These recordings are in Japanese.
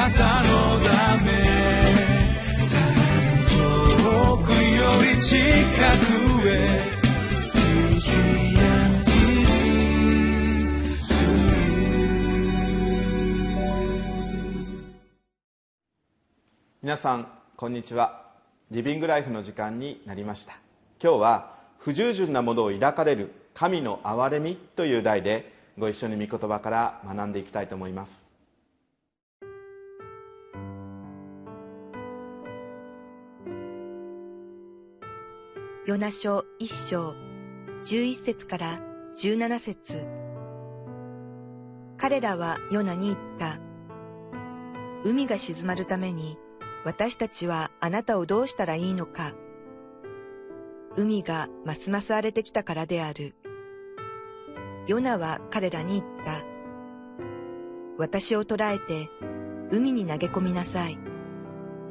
なたのため遠くより近くへ皆さんこんにちは。リビングライフの時間になりました。今日は不従順なものを抱かれる神の憐れみという題でご一緒に御言葉から学んでいきたいと思います。ヨナ書一章十一節から十七節彼らはヨナに言った海が静まるために私たちはあなたをどうしたらいいのか海がますます荒れてきたからである。ヨナは彼らに言った。私を捕らえて海に投げ込みなさい。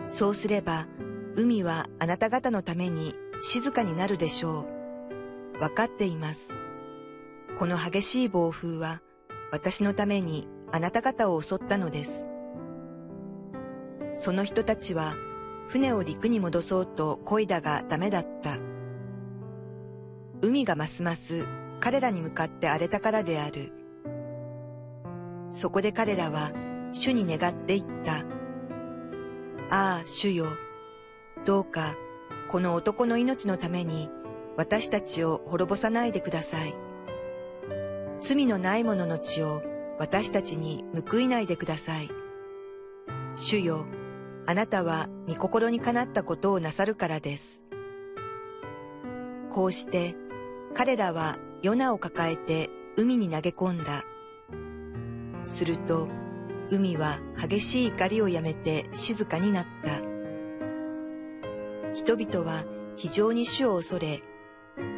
そうすれば海はあなた方のために静かになるでしょう。わかっています。この激しい暴風は私のためにあなた方を襲ったのです。その人たちは船を陸に戻そうと漕いだがダメだった。海がますます彼らに向かって荒れたからである。そこで彼らは主に願っていった。ああ、主よ。どうかこの男の命のために私たちを滅ぼさないでください。罪のない者の血を私たちに報いないでください。主よ、あなたは御心にかなったことをなさるからです。こうして彼らはヨナを抱えて海に投げ込んだ。すると海は激しい怒りをやめて静かになった。人々は非常に主を恐れ、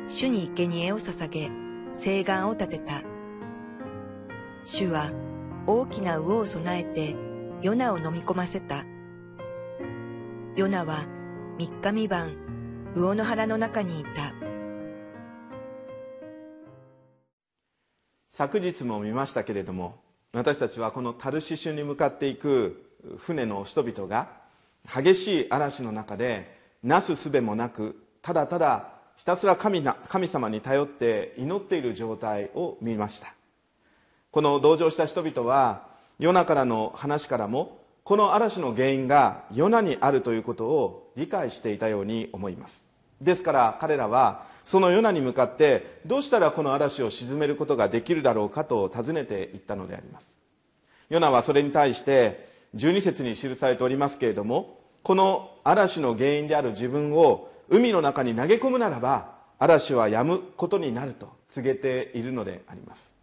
主に生贄を捧げ、聖願を立てた。主は大きな魚を備えてヨナを飲み込ませた。ヨナは三日三晩魚の腹の中にいた。昨日も見ましたけれども私たちはこのタルシシュに向かっていく船の人々が激しい嵐の中でなすすべもなくただただひたすら神な神様に頼って祈っている状態を見ました。この同情した人々はヨナからの話からもこの嵐の原因がヨナにあるということを理解していたように思います。ですから彼らはそのヨナに向かってどうしたらこの嵐を鎮めることができるだろうかと尋ねていったのであります。ヨナはそれに対して12節に記されておりますけれどもこの嵐の原因である自分を海の中に投げ込むならば嵐は止むことになると告げているのであります。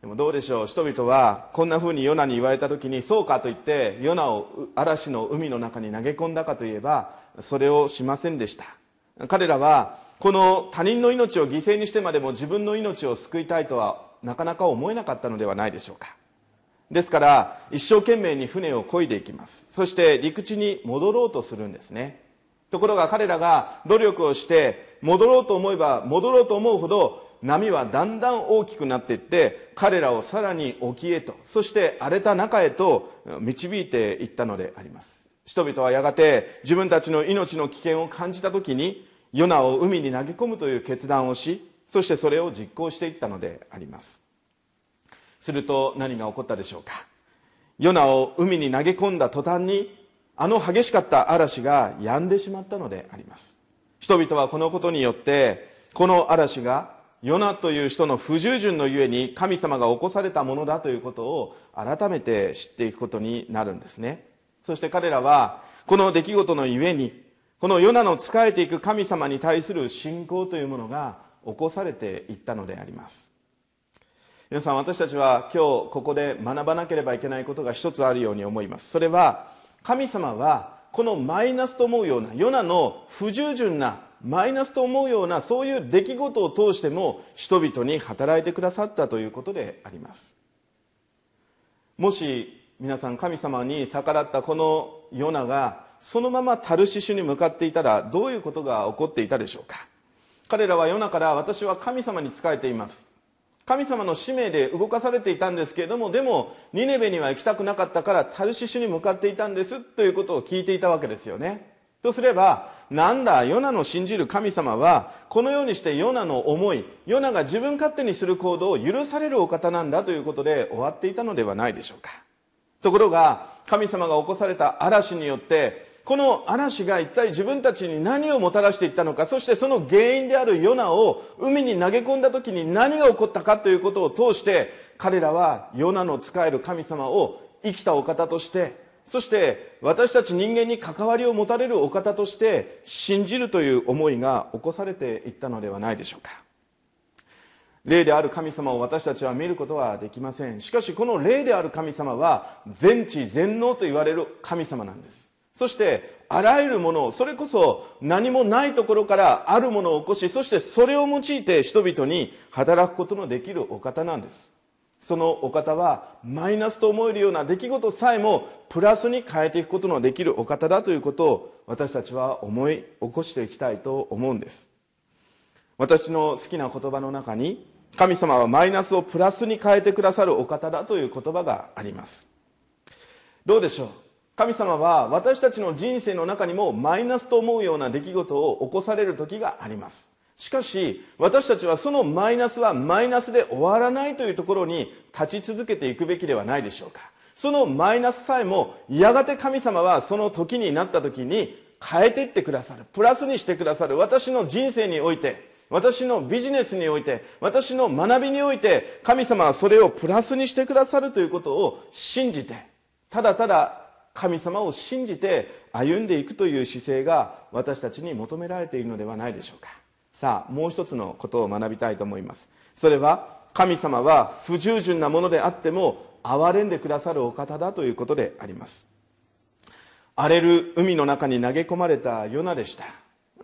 でもどうでしょう人々はこんなふうにヨナに言われた時にそうかと言ってヨナを嵐の海の中に投げ込んだかといえばそれをしませんでした。彼らはこの他人の命を犠牲にしてまでも自分の命を救いたいとはなかなか思えなかったのではないでしょうか。ですから一生懸命に船を漕いでいきます。そして陸地に戻ろうとするんですね。ところが彼らが努力をして戻ろうと思えば戻ろうと思うほど波はだんだん大きくなっていって彼らをさらに沖へとそして荒れた中へと導いていったのであります。人々はやがて自分たちの命の危険を感じた時にヨナを海に投げ込むという決断をしそしてそれを実行していったのであります。すると何が起こったでしょうか。ヨナを海に投げ込んだ途端にあの激しかった嵐が止んでしまったのであります。人々はこのことによってこの嵐がヨナという人の不従順のゆえに神様が起こされたものだということを改めて知っていくことになるんですね。そして彼らはこの出来事のゆえにこのヨナの仕えていく神様に対する信仰というものが起こされていったのであります。皆さん私たちは今日ここで学ばなければいけないことが一つあるように思います。それは神様はこのマイナスと思うようなヨナの不従順なマイナスと思うようなそういう出来事を通しても人々に働いてくださったということであります。もし皆さん神様に逆らったこのヨナがそのままタルシシュに向かっていたらどういうことが起こっていたでしょうか。彼らは夜中から私は神様に仕えています。神様の使命で動かされていたんですけれどもでもニネベには行きたくなかったからタルシシュに向かっていたんですということを聞いていたわけですよね。とすればなんだヨナの信じる神様はこのようにしてヨナの思いヨナが自分勝手にする行動を許されるお方なんだということで終わっていたのではないでしょうか。ところが神様が起こされた嵐によってこの嵐が一体自分たちに何をもたらしていったのかそしてその原因であるヨナを海に投げ込んだ時に何が起こったかということを通して彼らはヨナの使える神様を生きたお方としてそして私たち人間に関わりを持たれるお方として信じるという思いが起こされていったのではないでしょうか。霊である神様を私たちは見ることはできません。しかしこの霊である神様は全知全能と言われる神様なんです。そしてあらゆるものをそれこそ何もないところからあるものを起こしそしてそれを用いて人々に働くことのできるお方なんです。そのお方はマイナスと思えるような出来事さえもプラスに変えていくことのできるお方だということを私たちは思い起こしていきたいと思うんです。私の好きな言葉の中に神様はマイナスをプラスに変えてくださるお方だという言葉があります。どうでしょう？神様は私たちの人生の中にもマイナスと思うような出来事を起こされる時があります。しかし私たちはそのマイナスはマイナスで終わらないというところに立ち続けていくべきではないでしょうか。そのマイナスさえもやがて神様はその時になった時に変えていってくださる。プラスにしてくださる。私の人生において私のビジネスにおいて私の学びにおいて神様はそれをプラスにしてくださるということを信じてただただ神様を信じて歩んでいくという姿勢が私たちに求められているのではないでしょうか。さあもう一つのことを学びたいと思います。それは神様は不従順なものであっても憐れんでくださるお方だということであります。荒れる海の中に投げ込まれたヨナでした。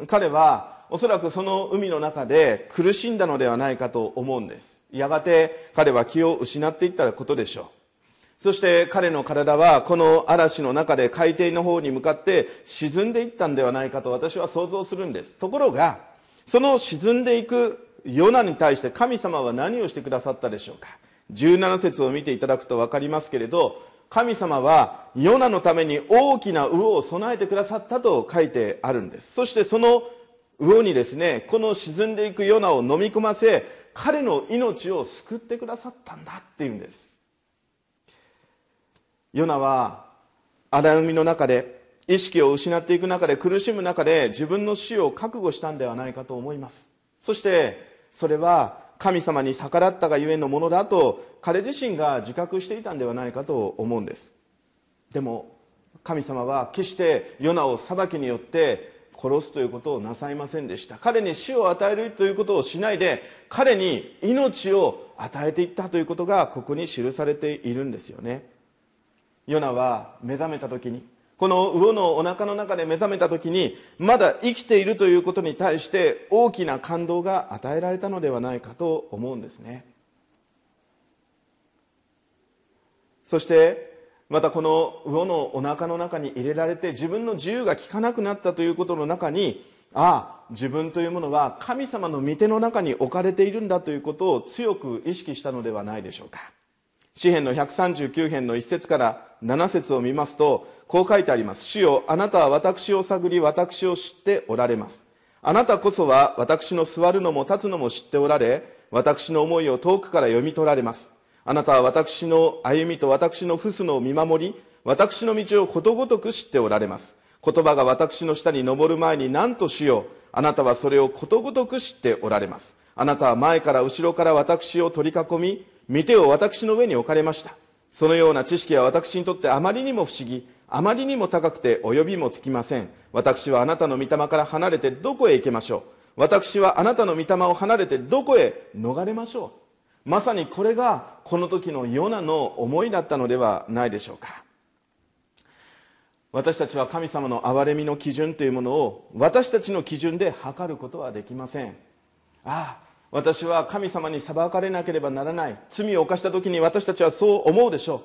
彼はおそらくその海の中で苦しんだのではないかと思うんです。やがて彼は気を失っていったことでしょう。そして彼の体はこの嵐の中で海底の方に向かって沈んでいったんではないかと私は想像するんです。ところがその沈んでいくヨナに対して神様は何をしてくださったでしょうか。17節を見ていただくと分かりますけれど神様はヨナのために大きな魚を備えてくださったと書いてあるんです。そしてその魚にですねこの沈んでいくヨナを飲み込ませ彼の命を救ってくださったんだっていうんです。ヨナは荒海の中で意識を失っていく中で苦しむ中で自分の死を覚悟したんではないかと思います。そしてそれは神様に逆らったがゆえのものだと彼自身が自覚していたんではないかと思うんです。でも神様は決してヨナを裁きによって殺すということをなさいませんでした。彼に死を与えるということをしないで彼に命を与えていったということがここに記されているんですよね。ヨナは目覚めた時にこの魚のお腹の中で目覚めた時にまだ生きているということに対して大きな感動が与えられたのではないかと思うんですね。そしてまたこの魚のお腹の中に入れられて自分の自由が利かなくなったということの中にああ自分というものは神様の御手の中に置かれているんだということを強く意識したのではないでしょうか。詩篇の139編の1節から7節を見ますとこう書いてあります。主よあなたは私を探り私を知っておられます。あなたこそは私の座るのも立つのも知っておられ私の思いを遠くから読み取られます。あなたは私の歩みと私の父祖のを見守り私の道をことごとく知っておられます。言葉が私の下に登る前に何としよう。あなたはそれをことごとく知っておられます。あなたは前から後ろから私を取り囲み見てを私の上に置かれました。そのような知識は私にとってあまりにも不思議あまりにも高くて及びもつきません。私はあなたの御霊から離れてどこへ行けましょう。私はあなたの御霊を離れてどこへ逃れましょう。まさにこれがこの時のヨナの思いだったのではないでしょうか。私たちは神様の憐れみの基準というものを私たちの基準で測ることはできません。ああ私は神様に裁かれなければならない。罪を犯した時に私たちはそう思うでしょう。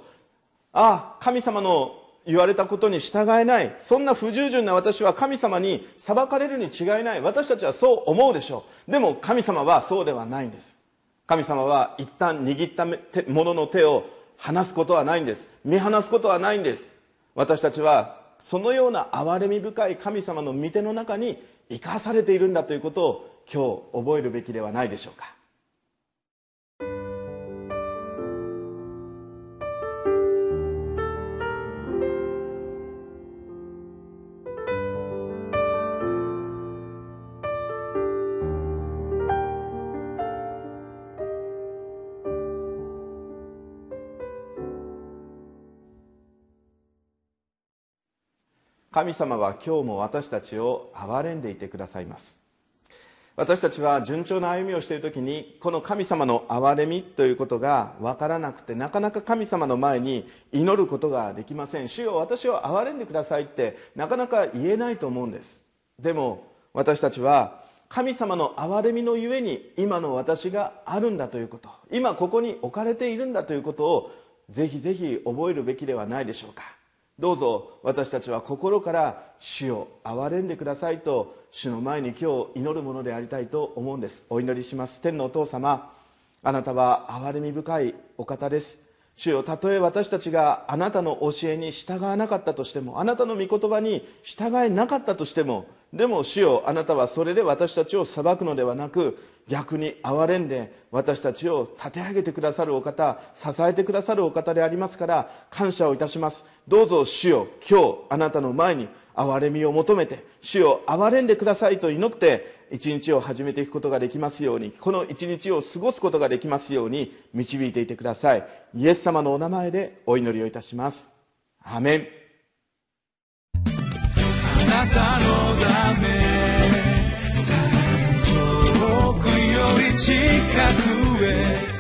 ああ神様の言われたことに従えない。そんな不従順な私は神様に裁かれるに違いない。私たちはそう思うでしょう。でも神様はそうではないんです。神様は一旦握った者の手を離すことはないんです。見放すことはないんです。私たちはそのような憐れみ深い神様の御手の中に生かされているんだということを今日覚えるべきではないでしょうか？神様は今日も私たちを憐れんでいてくださいます。私たちは順調な歩みをしている時にこの神様の憐れみということが分からなくてなかなか神様の前に祈ることができません。主よ私を憐れんでくださいってなかなか言えないと思うんです。でも私たちは神様の憐れみのゆえに今の私があるんだということ今ここに置かれているんだということをぜひぜひ覚えるべきではないでしょうか。どうぞ私たちは心から主を憐れんでくださいと主の前に今日祈るものでありたいと思うんです。お祈りします。天のお父様あなたは憐れみ深いお方です。主よたとえ私たちがあなたの教えに従わなかったとしてもあなたの御言葉に従えなかったとしてもでも主よあなたはそれで私たちを裁くのではなく逆に憐れんで私たちを立て上げてくださるお方支えてくださるお方でありますから感謝をいたします。どうぞ主よ今日あなたの前に憐れみを求めて主よ憐れんでくださいと祈って一日を始めていくことができますようにこの一日を過ごすことができますように導いていてください。イエス様のお名前でお祈りをいたします。アメン。あなたのため。り近くへ。